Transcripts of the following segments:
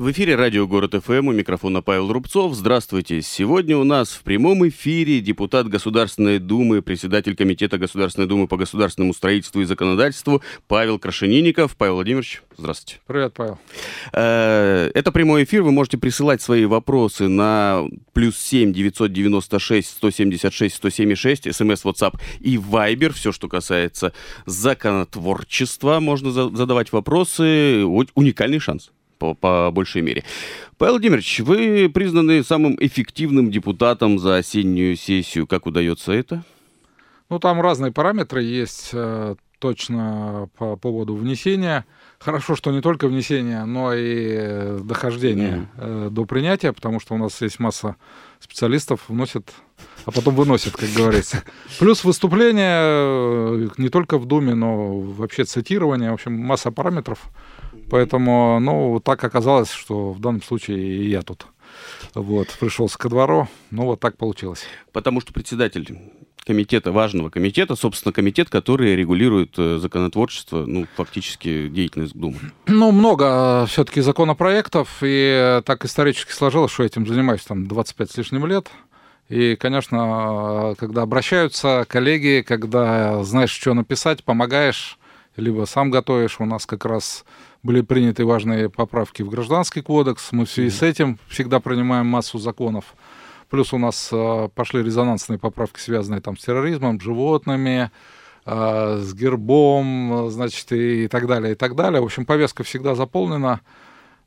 В эфире радио «Город ФМ» у микрофона Павел Рубцов. Здравствуйте. Сегодня у нас в прямом эфире депутат Государственной Думы, председатель Комитета Государственной Думы по государственному строительству и законодательству Павел Крашенинников. Павел Владимирович, здравствуйте. Привет, Павел. Э, это прямой эфир. Вы можете присылать свои вопросы на плюс 7 996 176 176, смс, WhatsApp и Viber. Все, что касается законотворчества, можно задавать вопросы. Уникальный шанс по, по большей мере. Павел Владимирович, вы признаны самым эффективным депутатом за осеннюю сессию. Как удается это? Ну, там разные параметры есть э, точно по поводу внесения. Хорошо, что не только внесение, но и дохождение mm-hmm. до принятия, потому что у нас есть масса специалистов, вносят, а потом выносят, как говорится. Плюс выступление э, не только в Думе, но вообще цитирование, в общем, масса параметров. Поэтому, ну, так оказалось, что в данном случае и я тут вот, пришелся ко двору. Ну, вот так получилось. Потому что председатель комитета, важного комитета, собственно, комитет, который регулирует э, законотворчество, ну, фактически деятельность Думы. Ну, много э, все-таки законопроектов, и так исторически сложилось, что этим занимаюсь там 25 с лишним лет. И, конечно, когда обращаются коллеги, когда знаешь, что написать, помогаешь, либо сам готовишь, у нас как раз были приняты важные поправки в Гражданский кодекс. Мы в связи с этим всегда принимаем массу законов. Плюс у нас э, пошли резонансные поправки, связанные там с терроризмом, животными, э, с гербом, значит, и, так далее, и так далее. В общем, повестка всегда заполнена.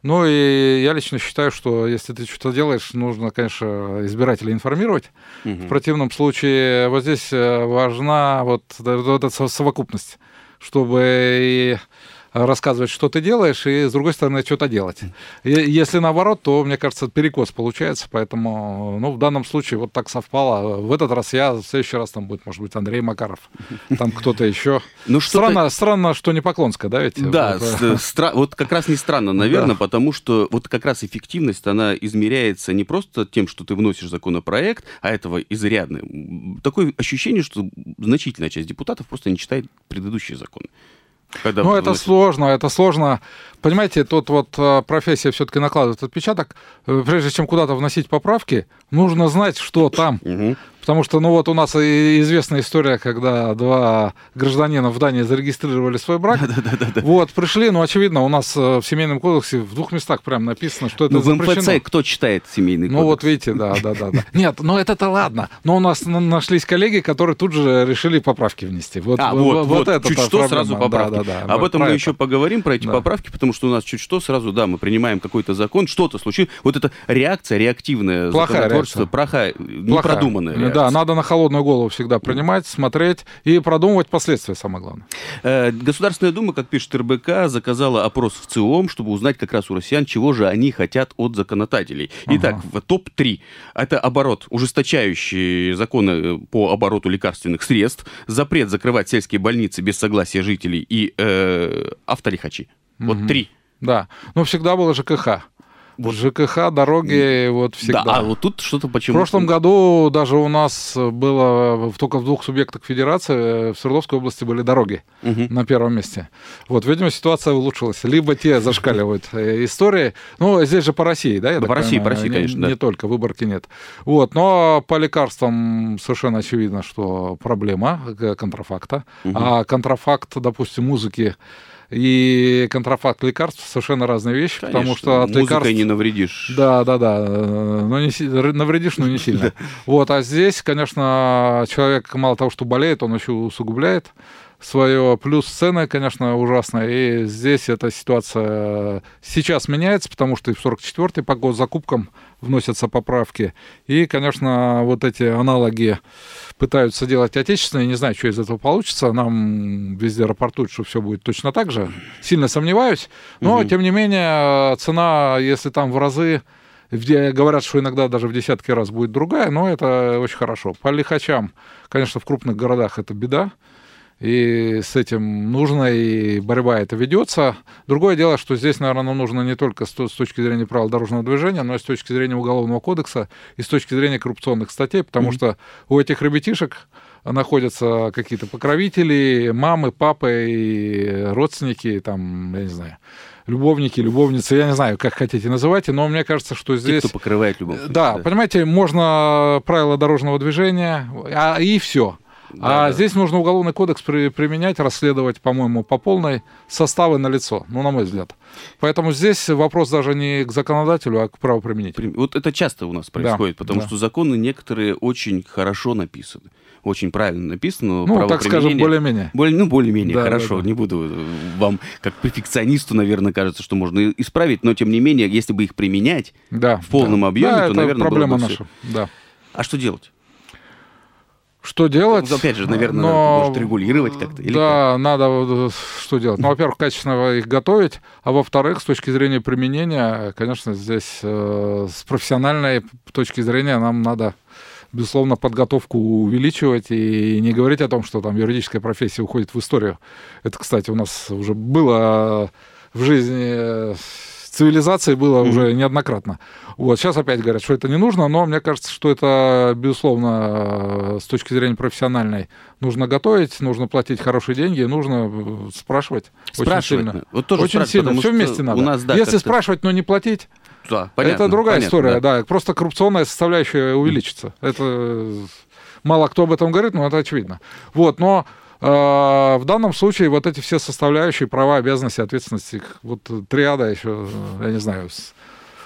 Ну и я лично считаю, что если ты что-то делаешь, нужно, конечно, избирателей информировать. Угу. В противном случае вот здесь э, важна вот, вот эта совокупность, чтобы и рассказывать, что ты делаешь, и, с другой стороны, что-то делать. И, если наоборот, то, мне кажется, перекос получается, поэтому, ну, в данном случае вот так совпало. В этот раз я, в следующий раз там будет, может быть, Андрей Макаров, там кто-то еще. Ну, что странно, странно, что не Поклонская, да, ведь? Да, вот, как раз не странно, наверное, потому что вот как раз эффективность, она измеряется не просто тем, что ты вносишь законопроект, а этого изрядно. Такое ощущение, что значительная часть депутатов просто не читает предыдущие законы. Когда ну, это сложно, это сложно. Понимаете, тут вот э, профессия все-таки накладывает отпечаток. Э, прежде чем куда-то вносить поправки, нужно знать, что там. Потому что, ну вот у нас известная история, когда два гражданина в Дании зарегистрировали свой брак. Да, да, да, да. Вот, пришли, ну, очевидно, у нас э, в Семейном кодексе в двух местах прям написано, что это ну, запрещено. в МФЦ кто читает Семейный кодекс? Ну, вот видите, да, да, да. да. Нет, ну это-то ладно. Но у нас нашлись коллеги, которые тут же решили поправки внести. Вот, а, вот, вот, вот это чуть что сразу поправки. Да, да, да. Об этом мы это. еще поговорим, про эти да. поправки, потому что у нас чуть что сразу, да, мы принимаем какой-то закон, что-то случилось. Вот эта реакция, реактивная Плохая реакция. плохая, непродуманная реакция. Да, надо на холодную голову всегда принимать, смотреть и продумывать последствия, самое главное. Э, Государственная Дума, как пишет РБК, заказала опрос в ЦИОМ, чтобы узнать как раз у россиян, чего же они хотят от законодателей. Итак, ага. в топ-3 это оборот, ужесточающие законы э, по обороту лекарственных средств, запрет закрывать сельские больницы без согласия жителей и э, автолихачи. Вот угу. три. Да, но всегда было ЖКХ. Вот ЖКХ, дороги, вот всегда. Да, а вот тут что-то почему... В прошлом году даже у нас было только в двух субъектах федерации, в Свердловской области были дороги угу. на первом месте. Вот, видимо, ситуация улучшилась. Либо те зашкаливают э, истории. Ну, здесь же по России, да? Я да, по России, по России, конечно, Не, да. не только, выборки нет. Вот, но по лекарствам совершенно очевидно, что проблема э, контрафакта. Угу. А контрафакт, допустим, музыки и контрафакт лекарств совершенно разные вещи, Конечно. потому что от лекарств... не навредишь. Да, да, да, но не навредишь, но не сильно. Вот, а здесь, конечно, человек мало того, что болеет, он еще усугубляет свое. Плюс цены, конечно, ужасные. И здесь эта ситуация сейчас меняется, потому что и в 44-й по госзакупкам вносятся поправки. И, конечно, вот эти аналоги пытаются делать отечественные. Не знаю, что из этого получится. Нам везде рапортуют, что все будет точно так же. Сильно сомневаюсь. Но, угу. тем не менее, цена, если там в разы говорят, что иногда даже в десятки раз будет другая, но это очень хорошо. По лихачам, конечно, в крупных городах это беда и с этим нужно, и борьба это ведется. Другое дело, что здесь, наверное, нужно не только с, точки зрения правил дорожного движения, но и с точки зрения Уголовного кодекса и с точки зрения коррупционных статей, потому mm-hmm. что у этих ребятишек находятся какие-то покровители, мамы, папы и родственники, там, я не знаю, любовники, любовницы, я не знаю, как хотите называйте, но мне кажется, что здесь... Те, кто покрывает любовь. Да, да, понимаете, можно правила дорожного движения, а, и все. Да, а да. здесь нужно уголовный кодекс при, применять, расследовать, по-моему, по полной составы на лицо, ну, на мой взгляд. Поэтому здесь вопрос даже не к законодателю, а к правоприменителю. Вот это часто у нас происходит, да, потому да. что законы некоторые очень хорошо написаны очень правильно написано. Ну, так скажем, более-менее. Более, ну, более-менее, да, хорошо. Да, да. Не буду э, вам, как перфекционисту, наверное, кажется, что можно исправить, но, тем не менее, если бы их применять да, в полном да. объеме, да, то, наверное, проблема было бы наша. Да. А что делать? Что делать? Ну, опять же, наверное, Но... может, регулировать как-то. Или да, как? надо э, что делать? Ну, во-первых, качественно их готовить, а во-вторых, с точки зрения применения, конечно, здесь э, с профессиональной точки зрения нам надо безусловно, подготовку увеличивать и не говорить о том, что там юридическая профессия уходит в историю. Это, кстати, у нас уже было в жизни цивилизации было mm-hmm. уже неоднократно. Вот сейчас опять говорят, что это не нужно, но мне кажется, что это, безусловно, с точки зрения профессиональной, нужно готовить, нужно платить хорошие деньги, нужно спрашивать. Спрашивать. Очень сильно. Вот тоже очень сильно. Все вместе надо. У нас, да, Если спрашивать, но не платить, да, понятно, это другая понятно, история, да. да. Просто коррупционная составляющая увеличится. Это мало кто об этом говорит, но это очевидно. Вот, но э, в данном случае вот эти все составляющие, права, обязанности, ответственности, вот триада еще, я не знаю, с,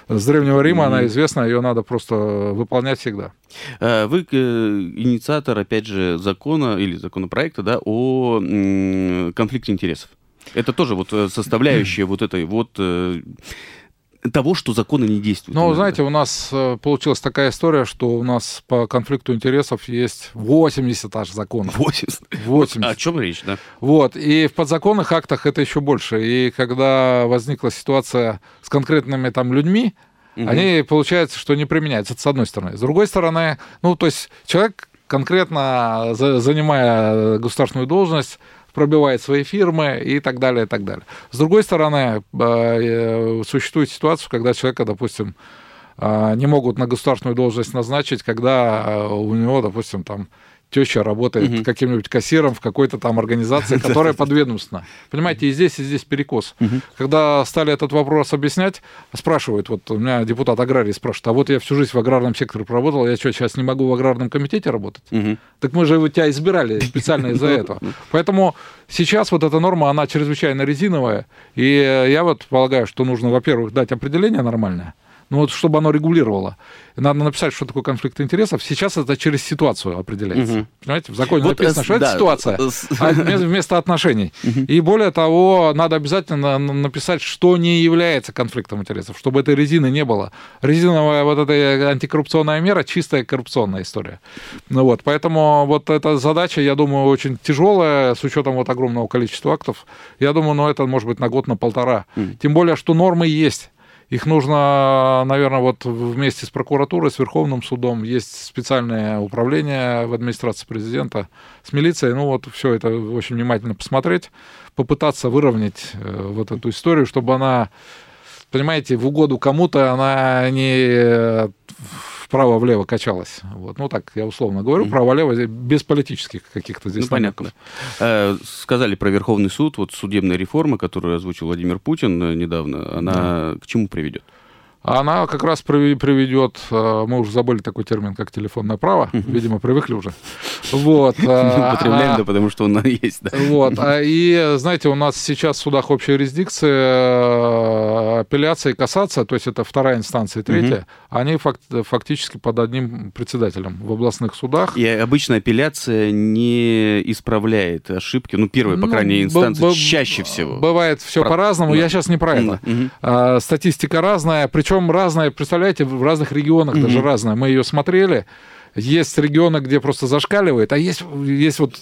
с Древнего Рима, mm-hmm. она известна, ее надо просто выполнять всегда. Э, вы э, инициатор, опять же, закона или законопроекта да, о конфликте интересов. Это тоже вот э, составляющая вот этой вот того, что законы не действуют. Ну, знаете, у нас э, получилась такая история, что у нас по конфликту интересов есть 80 аж законов. 80? 80. О чем речь, да? Вот, и в подзаконных актах это еще больше. И когда возникла ситуация с конкретными там людьми, угу. они, получается, что не применяются, это с одной стороны. С другой стороны, ну, то есть человек конкретно занимая государственную должность, пробивает свои фирмы и так далее, и так далее. С другой стороны, э, существует ситуация, когда человека, допустим, э, не могут на государственную должность назначить, когда э, у него, допустим, там теща работает угу. каким-нибудь кассиром в какой-то там организации, которая подведомственна. Понимаете, и здесь, и здесь перекос. Угу. Когда стали этот вопрос объяснять, спрашивают, вот у меня депутат аграрий спрашивает, а вот я всю жизнь в аграрном секторе проработал, я что, сейчас не могу в аграрном комитете работать? Угу. Так мы же тебя избирали специально из-за этого. Поэтому сейчас вот эта норма, она чрезвычайно резиновая, и я вот полагаю, что нужно, во-первых, дать определение нормальное, ну вот чтобы оно регулировало. Надо написать, что такое конфликт интересов. Сейчас это через ситуацию определяется. Угу. Понимаете, в законе вот написано, что да, это ситуация а вместо отношений. Угу. И более того, надо обязательно написать, что не является конфликтом интересов, чтобы этой резины не было. Резиновая вот эта антикоррупционная мера чистая коррупционная история. Ну вот, поэтому вот эта задача, я думаю, очень тяжелая с учетом вот огромного количества актов. Я думаю, ну это может быть на год, на полтора. Угу. Тем более, что нормы есть. Их нужно, наверное, вот вместе с прокуратурой, с Верховным судом, есть специальное управление в администрации президента, с милицией. Ну вот все это очень внимательно посмотреть, попытаться выровнять э, вот эту историю, чтобы она, понимаете, в угоду кому-то она не вправо-влево качалась. Вот. Ну, так я условно говорю, mm-hmm. право-лево без политических каких-то здесь ну, понятно. Э, сказали про Верховный суд, вот судебная реформа, которую озвучил Владимир Путин э, недавно, она mm-hmm. к чему приведет? Она как раз приведет, э, мы уже забыли такой термин, как телефонное право, видимо, привыкли уже. Вот. Э, употребляем, а, да, потому что он есть, да. Вот. А, и, знаете, у нас сейчас в судах общей юрисдикции э, апелляция и кассация, то есть это вторая инстанция и третья, они фактически под одним председателем в областных судах. И обычно апелляция не исправляет ошибки, ну, первая, по ну, крайней мере, инстанция, чаще всего. Бывает все по-разному, я сейчас не про это. А, статистика разная, причем причем разная, представляете, в разных регионах mm-hmm. даже разная. Мы ее смотрели. Есть регионы, где просто зашкаливает, а есть, есть вот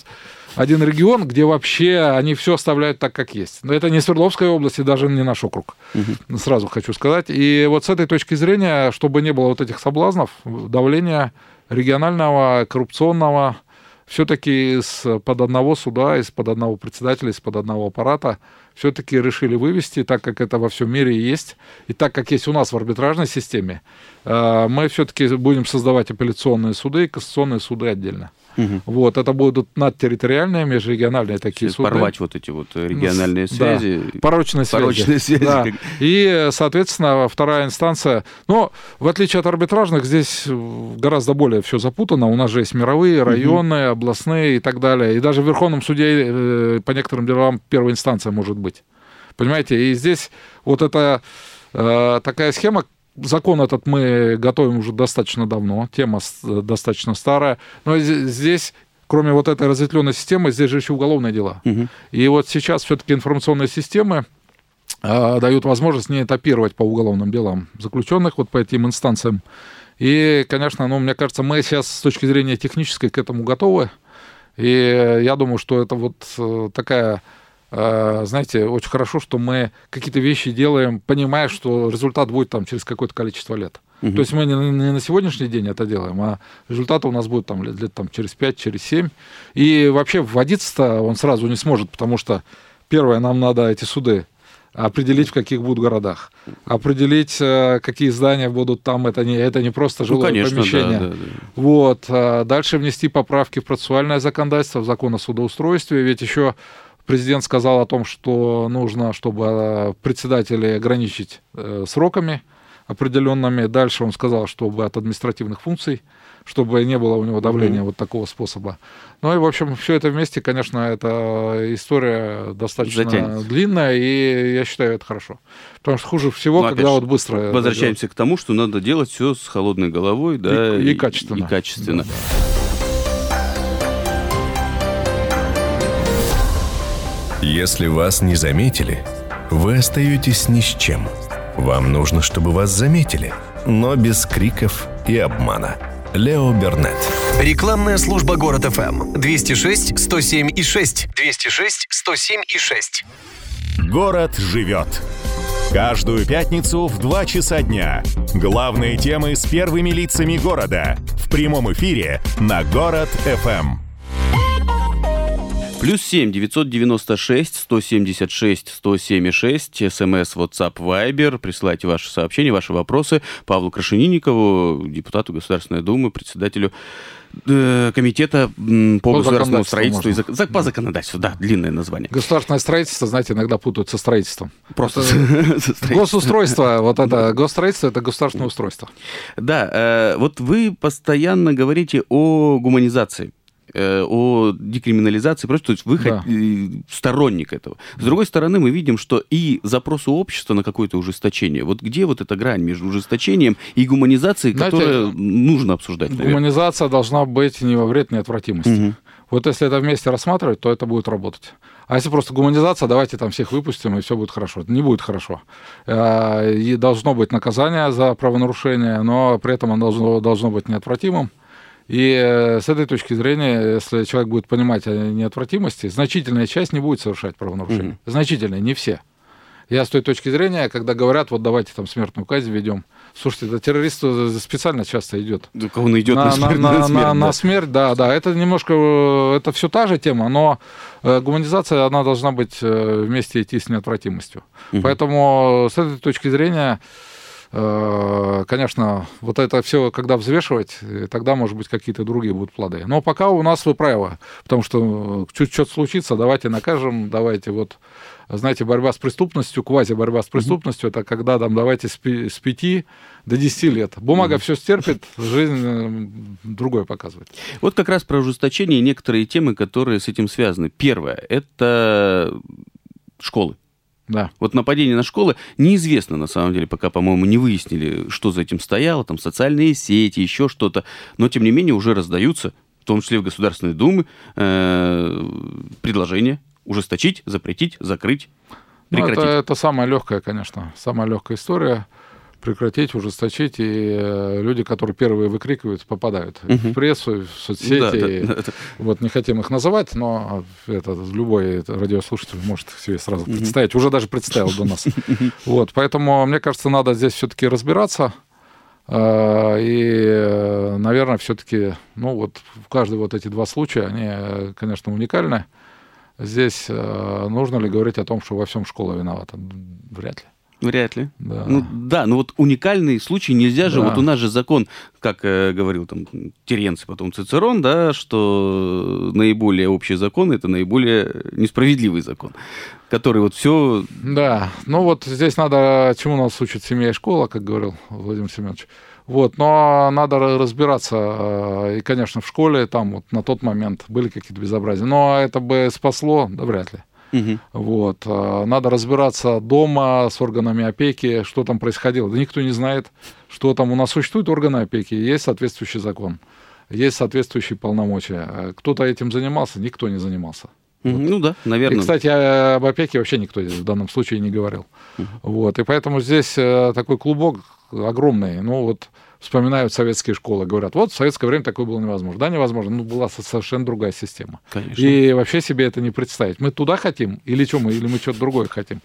один регион, где вообще они все оставляют так, как есть. Но это не Свердловская область и даже не наш округ. Угу. Сразу хочу сказать. И вот с этой точки зрения, чтобы не было вот этих соблазнов, давления регионального, коррупционного, все-таки из-под одного суда, из-под одного председателя, из-под одного аппарата все-таки решили вывести, так как это во всем мире есть, и так как есть у нас в арбитражной системе, э, мы все-таки будем создавать апелляционные суды и кассационные суды отдельно. Угу. Вот, это будут надтерриториальные, межрегиональные такие суды. Порвать вот эти вот региональные связи. Да, порочные связи. Порочные связи. Да. Как... И, соответственно, вторая инстанция, но в отличие от арбитражных, здесь гораздо более все запутано. У нас же есть мировые, районные, угу. областные и так далее. И даже в Верховном суде э, по некоторым делам первая инстанция может быть. Понимаете, и здесь вот эта э, такая схема, Закон этот мы готовим уже достаточно давно, тема достаточно старая. Но здесь кроме вот этой разветвленной системы, здесь же еще уголовные дела. Угу. И вот сейчас все-таки информационные системы э, дают возможность не этапировать по уголовным делам заключенных вот по этим инстанциям. И, конечно, ну, мне кажется, мы сейчас с точки зрения технической к этому готовы. И я думаю, что это вот э, такая Э, знаете, очень хорошо, что мы какие-то вещи делаем, понимая, что результат будет там через какое-то количество лет. Угу. То есть мы не, не на сегодняшний день это делаем, а результат у нас будет там лет, лет там, через 5, через 7. И вообще вводиться-то он сразу не сможет, потому что, первое, нам надо эти суды определить, в каких будут городах, определить, э, какие здания будут там, это не, это не просто ну, жилое ну, конечно, помещение. Да, да, да. Вот. Э, дальше внести поправки в процессуальное законодательство, в закон о судоустройстве, ведь еще Президент сказал о том, что нужно, чтобы э, председателей ограничить э, сроками определенными. Дальше он сказал, чтобы от административных функций, чтобы не было у него давления mm-hmm. вот такого способа. Ну и, в общем, все это вместе, конечно, это история достаточно Затянется. длинная, и я считаю, это хорошо. Потому что хуже всего, Но, ну, когда вот быстро... Возвращаемся к тому, что надо делать все с холодной головой, да, и, и качественно. И качественно. Да. Если вас не заметили, вы остаетесь ни с чем. Вам нужно, чтобы вас заметили, но без криков и обмана. Лео Бернет. Рекламная служба «Город ФМ». 206 107 и 6. 206 107 и 6. Город живет. Каждую пятницу в 2 часа дня. Главные темы с первыми лицами города. В прямом эфире на «Город ФМ». Плюс 7 996 176 107 смс, WhatsApp, Viber. Присылайте ваши сообщения, ваши вопросы Павлу Крашенинникову, депутату Государственной Думы, председателю э, комитета по, по государственному строительству и за, по законодательству, да, длинное название. Государственное строительство, знаете, иногда путают со строительством. Просто госустройство, вот это госстроительство, это государственное устройство. Да, э, вот вы постоянно говорите о гуманизации о декриминализации, просто, то есть вы да. Э, сторонник этого. С другой стороны, мы видим, что и запрос у общества на какое-то ужесточение, вот где вот эта грань между ужесточением и гуманизацией, Знаете, которую нужно обсуждать? Наверное. Гуманизация должна быть не во вред, не отвратимости. Угу. Вот если это вместе рассматривать, то это будет работать. А если просто гуманизация, давайте там всех выпустим, и все будет хорошо. Это не будет хорошо. Э, и должно быть наказание за правонарушение, но при этом оно должно, должно быть неотвратимым. И э, с этой точки зрения, если человек будет понимать о неотвратимости, значительная часть не будет совершать правонарушения. Mm-hmm. Значительная, не все. Я с той точки зрения, когда говорят, вот давайте там смертную казнь ведем, слушайте, это террорист специально часто идет. Да он идет на, на, смерть, на, на, смерть, на, да. на смерть, да, да. Это немножко, э, это все та же тема, но э, гуманизация, она должна быть вместе идти с неотвратимостью. Угу. Поэтому с этой точки зрения Э, конечно, вот это все, когда взвешивать, тогда, может быть, какие-то другие будут плоды. Но пока у нас вы правы, потому что чуть что-то случится, давайте накажем, давайте вот, знаете, борьба с преступностью, квази-борьба с преступностью, mm-hmm. это когда там давайте с, с 5 до 10 лет. Бумага mm-hmm. все стерпит, жизнь э, другое показывает. Вот как раз про ужесточение некоторые темы, которые с этим связаны. Первое, это школы. Да. Вот нападение на школы неизвестно, на самом деле, пока, по-моему, не выяснили, что за этим стояло, там социальные сети, еще что-то. Но, тем не менее, уже раздаются, в том числе в Государственной Думе, э, предложения ужесточить, запретить, закрыть, прекратить. Ну, это, это самая легкая, конечно, самая легкая история прекратить, ужесточить, и э, люди, которые первые выкрикивают, попадают угу. в прессу, в соцсети. Да, да, да. Вот не хотим их называть, но это любой радиослушатель может себе сразу угу. представить, уже даже представил до нас. Вот, поэтому, мне кажется, надо здесь все-таки разбираться. Э, и, наверное, все-таки, ну вот, каждый вот эти два случая, они, конечно, уникальны. Здесь э, нужно ли говорить о том, что во всем школа виновата? Вряд ли. Вряд ли. Да. Ну да, но вот уникальный случай нельзя же. Да. Вот у нас же закон, как э, говорил там Теренций, потом Цицерон, да, что наиболее общий закон это наиболее несправедливый закон, который вот все. Да, ну вот здесь надо, чему нас учит семья и школа, как говорил Владимир Семенович. Вот, но надо ра- разбираться, э, и, конечно, в школе там вот на тот момент были какие-то безобразия, но это бы спасло, да вряд ли. Вот. э, Надо разбираться дома с органами опеки, что там происходило. Да никто не знает, что там. У нас существуют органы опеки, есть соответствующий закон, есть соответствующие полномочия. Кто-то этим занимался, никто не занимался. Мгм. Ну да, наверное. И, кстати, об опеке вообще никто в данном случае не говорил. Вот. И поэтому здесь э, такой клубок огромный. Ну вот вспоминают советские школы, говорят, вот в советское время такое было невозможно. Да, невозможно, ну была со- совершенно другая система. Конечно. И вообще себе это не представить. Мы туда хотим, или что мы, или мы что-то другое хотим.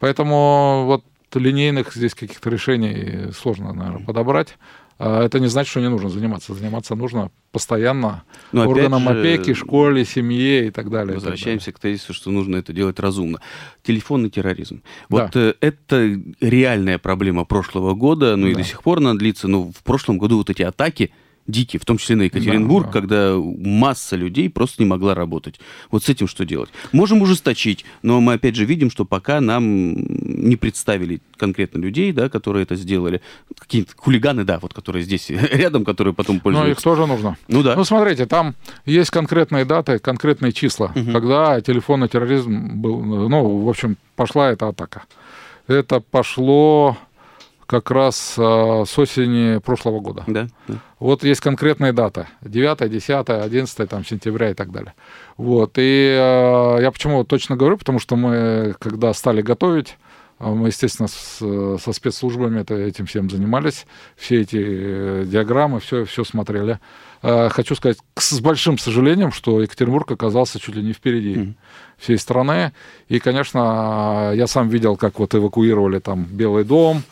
Поэтому вот линейных здесь каких-то решений сложно, наверное, подобрать. А Это не значит, что не нужно заниматься. Заниматься нужно постоянно Но органам же, опеки, школе, семье и так далее. и так далее. Возвращаемся к тезису, что нужно это делать разумно. Телефонный терроризм. Вот э, это реальная проблема прошлого года, ну и Да. до сих пор она длится. Но в прошлом году вот эти атаки дикие, в том числе на Екатеринбург, Да, да. когда масса людей просто не могла работать. Вот с этим что делать? Можем ужесточить, но мы опять же видим, что пока нам не представили конкретно людей, да, которые это сделали. Какие-то хулиганы, да, вот которые здесь рядом, которые потом Но их пользуются. тоже нужно. Ну да. Ну, смотрите, там есть конкретные даты, конкретные числа, когда телефонный терроризм был, ну, в общем, пошла эта атака. Это пошло как раз э, с осени прошлого года. Да, да. Вот есть конкретные даты. 9, 10, 11 там, сентября и так далее. Вот. И э, я почему точно говорю, потому что мы, когда стали готовить, э, мы, естественно, с- со спецслужбами это, этим всем занимались. Все эти э, диаграммы, все, все смотрели. Э, Хочу сказать с большим сожалением, что Екатеринбург оказался чуть ли не впереди всей страны. И, конечно, я сам видел, как вот эвакуировали там Белый дом,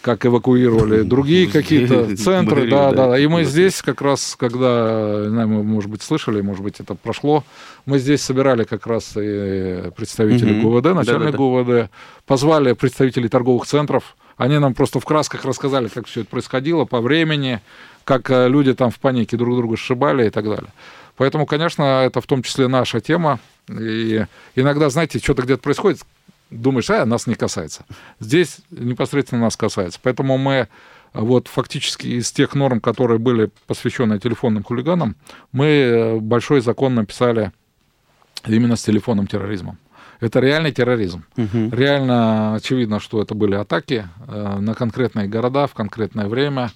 как эвакуировали другие какие-то центры, да, да, да. И мы здесь как раз, когда, не знаю, мы, может быть, слышали, может быть, это прошло, мы здесь собирали как раз и представителей. ГУВД, начальник. ГУВД, позвали представителей торговых центров, они нам просто в красках рассказали, как все это происходило по времени, как э, люди там в панике друг друга сшибали и так далее. Поэтому, конечно, это в том числе наша тема. И иногда, знаете, что-то где-то происходит, думаешь, а, нас не касается. Здесь непосредственно нас касается. Поэтому мы э, вот фактически из тех норм, которые были посвящены телефонным хулиганам, мы э, большой закон написали именно с телефонным терроризмом. Это реальный терроризм. Мгм. Реально очевидно, что это были атаки э, на конкретные города в конкретное время,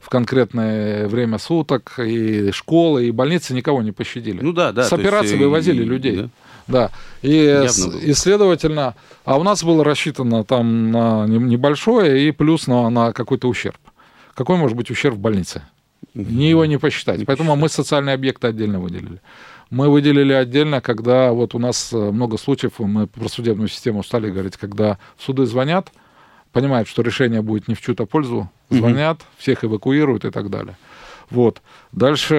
в конкретное время суток, и школы, и больницы никого не пощадили. Ну да, да. С есть, операции э, вывозили и- людей. да. Да. И, Явно и следовательно, а у нас было рассчитано там на не- небольшое и плюс на, на какой-то ущерб. Какой может быть ущерб в больнице? Ни его не посчитать. Не Поэтому мы социальные объекты отдельно выделили. Мы выделили отдельно, когда вот у нас э, много случаев, мы про судебную систему стали говорить, когда суды звонят, понимают, что решение будет не в чью-то пользу, звонят, всех эвакуируют и так далее. Вот. Дальше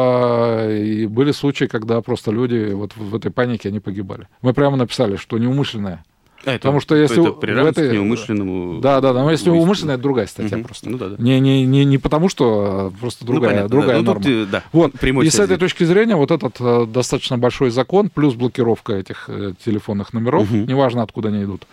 э, были случаи, когда просто люди вот в этой панике они погибали. Мы прямо написали, что неумышленное. А, это- Потому что если это в этой- к неумышленному... Да, да, да. Но если убийству. умышленное, это другая статья Мгм. просто. Ну да, да. Не, не, не, не потому, что а просто Ну, другая, понятно, да. другая Ну, норма. тут, э, да, Вот. прямой И с связи. этой точки зрения вот этот э, достаточно большой закон, плюс блокировка этих э, телефонных номеров, Мгм. неважно откуда они идут.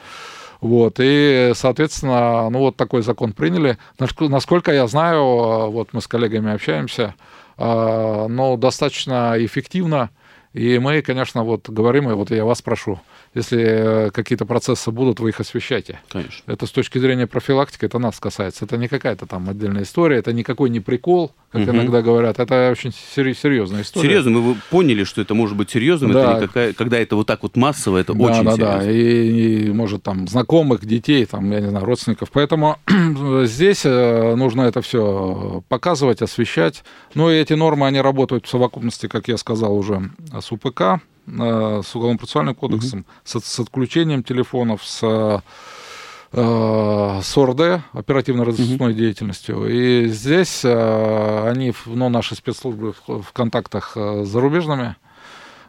Вот, и, соответственно, ну вот такой закон приняли. Наск- Насколько я знаю, вот мы с коллегами общаемся, э, но достаточно эффективно. И мы, конечно, вот говорим, и вот я вас прошу, если э, какие-то процессы будут, вы их освещайте. Конечно. Это с точки зрения профилактики, это нас касается. Это не какая-то там отдельная история, это никакой не прикол, как Мгм. иногда говорят. Это очень серьезная история. Серьезно, мы вы поняли, что это может быть серьезным, Да. это не какая- когда это вот так вот массово, это Да, очень да, серьезно. да. И, и, может, там, знакомых, детей, там, я не знаю, родственников. Поэтому здесь э, нужно это все показывать, освещать. Ну, и эти нормы, они работают в совокупности, как я сказал уже, с УПК, с Уголовно-процессуальным кодексом, с, с отключением телефонов, с э, с ОРД, оперативно-розыскной деятельностью. И здесь э, они, ну, наши спецслужбы в, контактах э, с зарубежными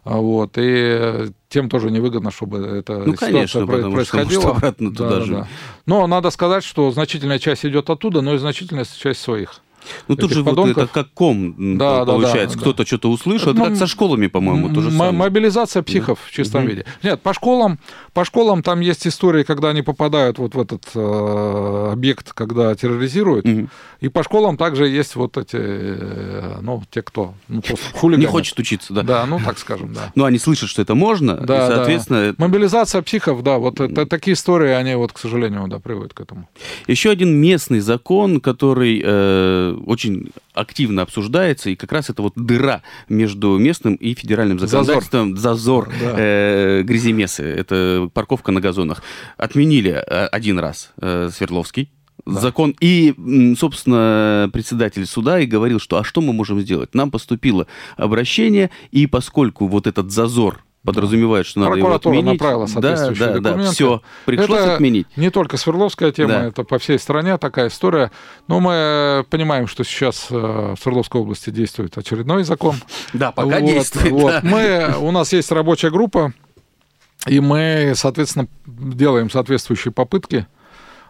Вот, и тем тоже невыгодно, чтобы это ну, конечно, про- происходило. Что, обратно туда да, же. да. Но надо сказать, что значительная часть идет оттуда, но и значительная часть своих. Ну тут же вот подонков. это как ком Да, да, получается. да, Кто-то что-то услышал. Ну, Это как со школами, по-моему, то же М- самое. Мобилизация психов в чистом Мгм. виде. Нет, по школам, по школам там есть истории, когда они попадают вот в этот э, объект, когда терроризируют. Мгм. И по школам также есть вот эти, э, ну, те, кто ну, просто хулиганы. Не хочет учиться, да. Да, ну, так скажем, да. Но они слышат, что это можно, Да, и, да. соответственно, это- Мобилизация психов, да, вот это, такие истории, они вот, к сожалению, да, приводят к этому. Еще один местный закон, который э, очень активно обсуждается, и как раз это вот дыра между местным и федеральным Зазор. законодательством. Зазор. Да. э, гряземесы. Это парковка на газонах. Отменили э, один раз э, Свердловский. Закон. И, собственно, председатель суда и говорил, что а что мы можем сделать? Нам поступило обращение, и поскольку вот этот зазор подразумевает, что надо его отменить. направила да, соответствующие да, да, документы. все, пришлось Это отменить. Не только Свердловская тема, Да. это по всей стране такая история. Но мы понимаем, что сейчас э, в Свердловской области действует очередной закон. Да, пока Вот, действует. вот. да. Мы, у нас есть рабочая группа, и мы, соответственно, делаем соответствующие попытки.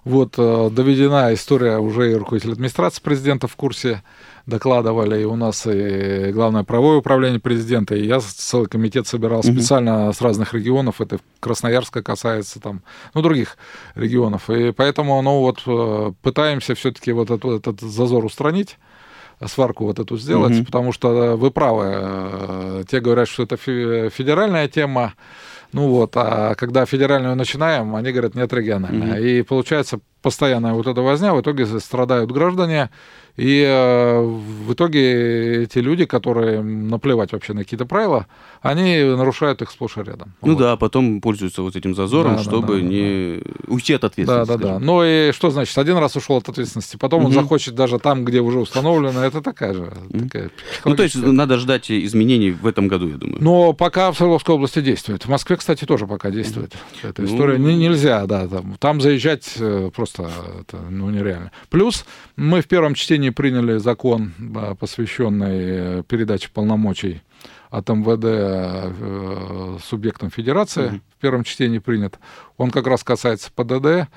Вот э, доведена история уже и руководитель администрации президента в курсе докладывали, и у нас и главное правовое управление президента, и я целый комитет собирал Мгм. специально с разных регионов, это Красноярска касается там, ну, других регионов, и поэтому, ну, вот э, пытаемся все-таки вот этот, этот зазор устранить, сварку вот эту сделать, Мгм. потому что вы правы, э, те говорят, что это фе- федеральная тема, ну вот, а когда федеральную начинаем, они говорят, нет, региональная. Мгм. И получается постоянная вот эта возня, в итоге страдают граждане, и э, в итоге эти люди, которые наплевать вообще на какие-то правила, они нарушают их сплошь и рядом. Ну Вот. да, потом пользуются вот этим зазором, Да, да, чтобы да, да, не уйти от Да, ответственности. да, да. скажем. Ну и что значит? Один раз ушел от ответственности, потом он Мгм. захочет даже там, где уже установлено, это такая же. Такая Ну, то есть надо ждать изменений в этом году, я думаю. Но пока в Свердловской области действует. В Москве, кстати, тоже пока действует эта Ну, история. Не- нельзя, да, там, там заезжать э, просто это, ну, нереально. Плюс мы в первом чтении приняли закон, да, посвященный э, передаче полномочий от МВД э, субъектам федерации. Мгм. В первом чтении принят. Он как раз касается ПДД.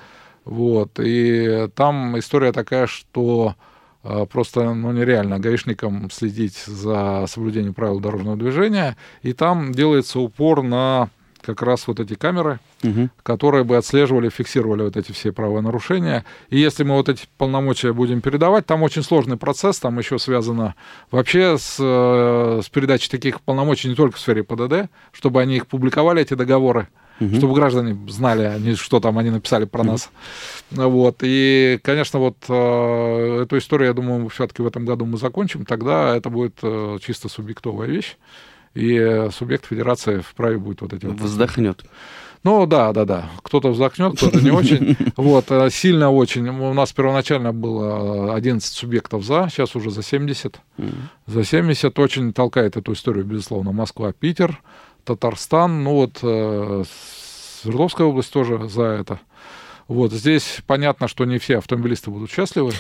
Вот, и там история такая, что э, просто ну, нереально гаишникам следить за соблюдением правил дорожного движения. И там делается упор на как раз вот эти камеры, Мгм. которые бы отслеживали, фиксировали вот эти все правонарушения. И если мы вот эти полномочия будем передавать, там очень сложный процесс, там еще связано вообще с, э, с передачей таких полномочий не только в сфере ПДД, чтобы они их публиковали, эти договоры, Мгм. чтобы граждане знали, они, что там они написали про нас. Вот. И, конечно, вот э, эту историю, я думаю, все-таки в этом году мы закончим. Тогда это будет э, чисто субъектовая вещь. И э, субъект федерации вправе будет вот эти вот Вздохнет. ну да, да, да. Кто-то вздохнет, кто-то не очень. Вот, э, сильно очень. У нас первоначально было 11 субъектов за, сейчас уже за 70. Мгм. За 70 очень толкает эту историю, безусловно, Москва, Питер, Татарстан. Ну вот э, Свердловская область тоже за это. Вот здесь понятно, что не все автомобилисты будут счастливы.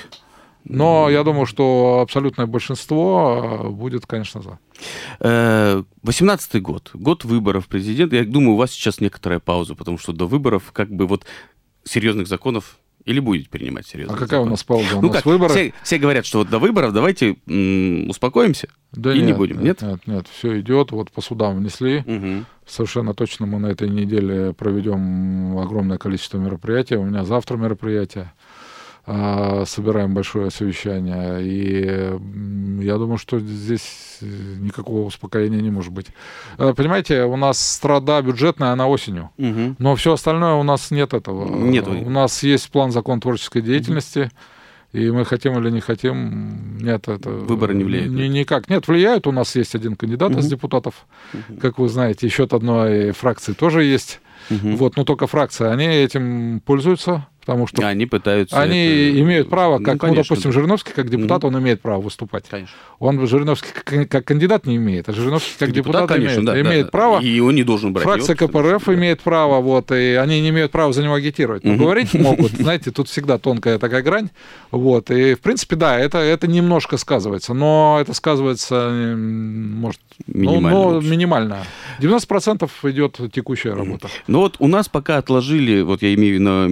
Но я думаю, что абсолютное большинство э, будет, конечно, за. Э, 18-й год, год выборов президента. Я думаю, у вас сейчас некоторая пауза, потому что до выборов как бы вот серьезных законов или будете принимать серьезные А какая у нас пауза? У Ну нас как, выборы. Все, все говорят, что вот до выборов давайте м, успокоимся. Да и не будем, нет? Нет, нет, все идет. Вот по судам внесли. Мгм. Совершенно точно мы на этой неделе проведем огромное количество мероприятий. У меня завтра мероприятие. А, Собираем большое совещание. И я думаю, что здесь никакого успокоения не может быть. Э, Понимаете, у нас страда бюджетная, она осенью. Мгм. Но все остальное у нас нет этого. Нету. У нас есть план закон творческой деятельности. И мы хотим или не хотим, нет, это... Выборы не влияют, ни- никак. Нет, влияют. У нас есть один кандидат из Мгм. депутатов. Как вы знаете, еще от одной фракции тоже есть. Мгм. Вот, но только фракция. Они этим пользуются. Потому что Они пытаются... они это- имеют право, Ну, как, ну, конечно, допустим, да. Жириновский как депутат, Мгм. он имеет право выступать. Конечно. Он Жириновский как, как кандидат не имеет, а Жириновский как депутат, конечно, имеет, да, да, имеет да. право. И он не должен брать. Фракция его, КПРФ что- имеет право, вот, и они не имеют права за него агитировать. Но Мгм. говорить могут, знаете, тут всегда тонкая такая грань. Вот, и, в принципе, да, это, это немножко сказывается, но это сказывается, может, ну, Минимально, но в общем. минимально. 90% идет текущая работа. Ну вот у нас пока отложили, вот я имею на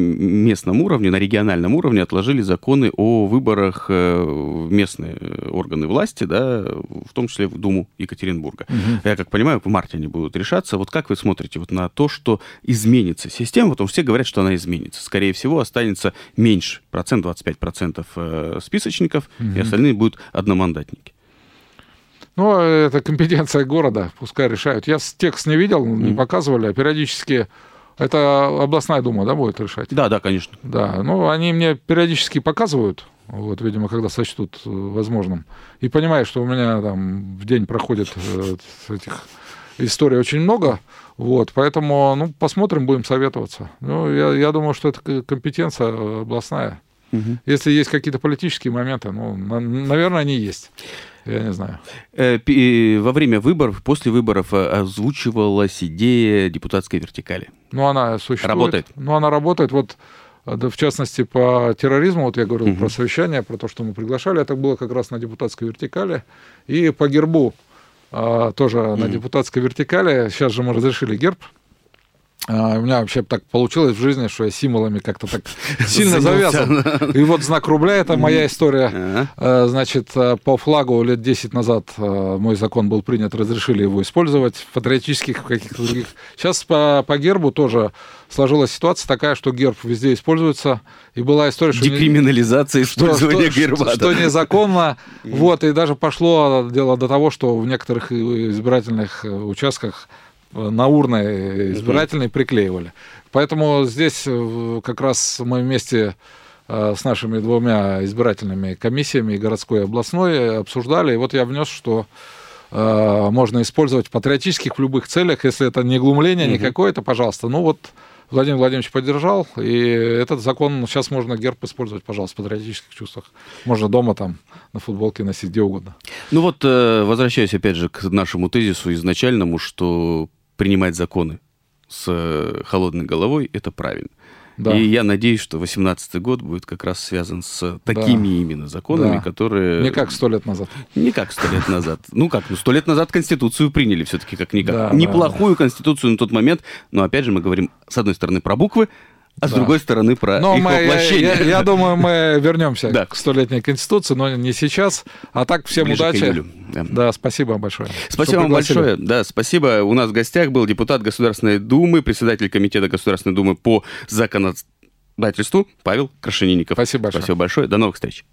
местном уровне, на региональном уровне, отложили законы о выборах э, в местные э, органы власти, да, в том числе в Думу Екатеринбурга. Я как понимаю, в марте они будут решаться. Вот как вы смотрите вот на то, что изменится система? Потому что все говорят, что она изменится. Скорее всего, останется меньше, процент 25% э, списочников, и остальные будут одномандатники. Ну, это компетенция города, пускай решают. Я текст не видел, не показывали, а периодически... Это областная дума, да, будет решать? Да, да, конечно. Да, ну, они мне периодически показывают, вот, видимо, когда сочтут э, возможным. И понимаю, что у меня там в день проходит э, этих историй очень много, вот, поэтому, ну, посмотрим, будем советоваться. Ну, я, я думаю, что это компетенция областная. Если есть какие-то политические моменты, ну, на- наверное, они есть. Я не знаю. Э, э, Во время выборов, после выборов э, озвучивалась идея депутатской вертикали. Ну, она существует. Работает. Ну, она работает. Вот, да, в частности, по терроризму, вот я говорил Мгм. про совещание, про то, что мы приглашали, это было как раз на депутатской вертикали. И по гербу а, тоже на Мгм. депутатской вертикали. Сейчас же мы разрешили герб. А, у меня вообще так получилось в жизни, что я символами как-то так сильно завязан. И вот знак рубля — это моя история. Э, Значит, э, по флагу лет 10 назад э, мой закон был принят, разрешили его использовать в патриотических каких-то других. Сейчас по, по гербу тоже сложилась ситуация такая, что герб везде используется. И была история, что... Декриминализация использования что- герба. что- что незаконно. Вот, и даже пошло дело до того, что в некоторых избирательных участках на урны избирательные приклеивали. Поэтому здесь э, как раз мы вместе э, с нашими двумя избирательными комиссиями, и городской и областной, обсуждали. И вот я внес, что э, можно использовать в патриотических в любых целях, если это не глумление Мгм. никакое, то пожалуйста. Ну вот Владимир Владимирович поддержал, и этот закон, сейчас можно герб использовать, пожалуйста, в патриотических чувствах. Можно дома там на футболке носить, где угодно. Ну вот, э, возвращаясь опять же к нашему тезису изначальному, что принимать законы с э, холодной головой – это правильно. Да. И я надеюсь, что 2018 год будет как раз связан с такими именно законами, Да. которые... Не как сто лет назад. Не как сто лет назад. Ну как, ну сто лет назад Конституцию приняли все-таки как-никак. Да, Неплохую Конституцию на тот момент, но опять же мы говорим, с одной стороны, про буквы, а с Да. другой стороны, про Но их мы, я, воплощение. я- я думаю, мы вернемся Да. к столетней Конституции, но не сейчас. А так, всем Ближе удачи. Да. Да, спасибо большое. Спасибо вам большое. Да, спасибо. У нас в гостях был депутат Государственной Думы, председатель Комитета Государственной Думы по законодательству Павел Крашенинников. Спасибо большое. Спасибо большое. До новых встреч.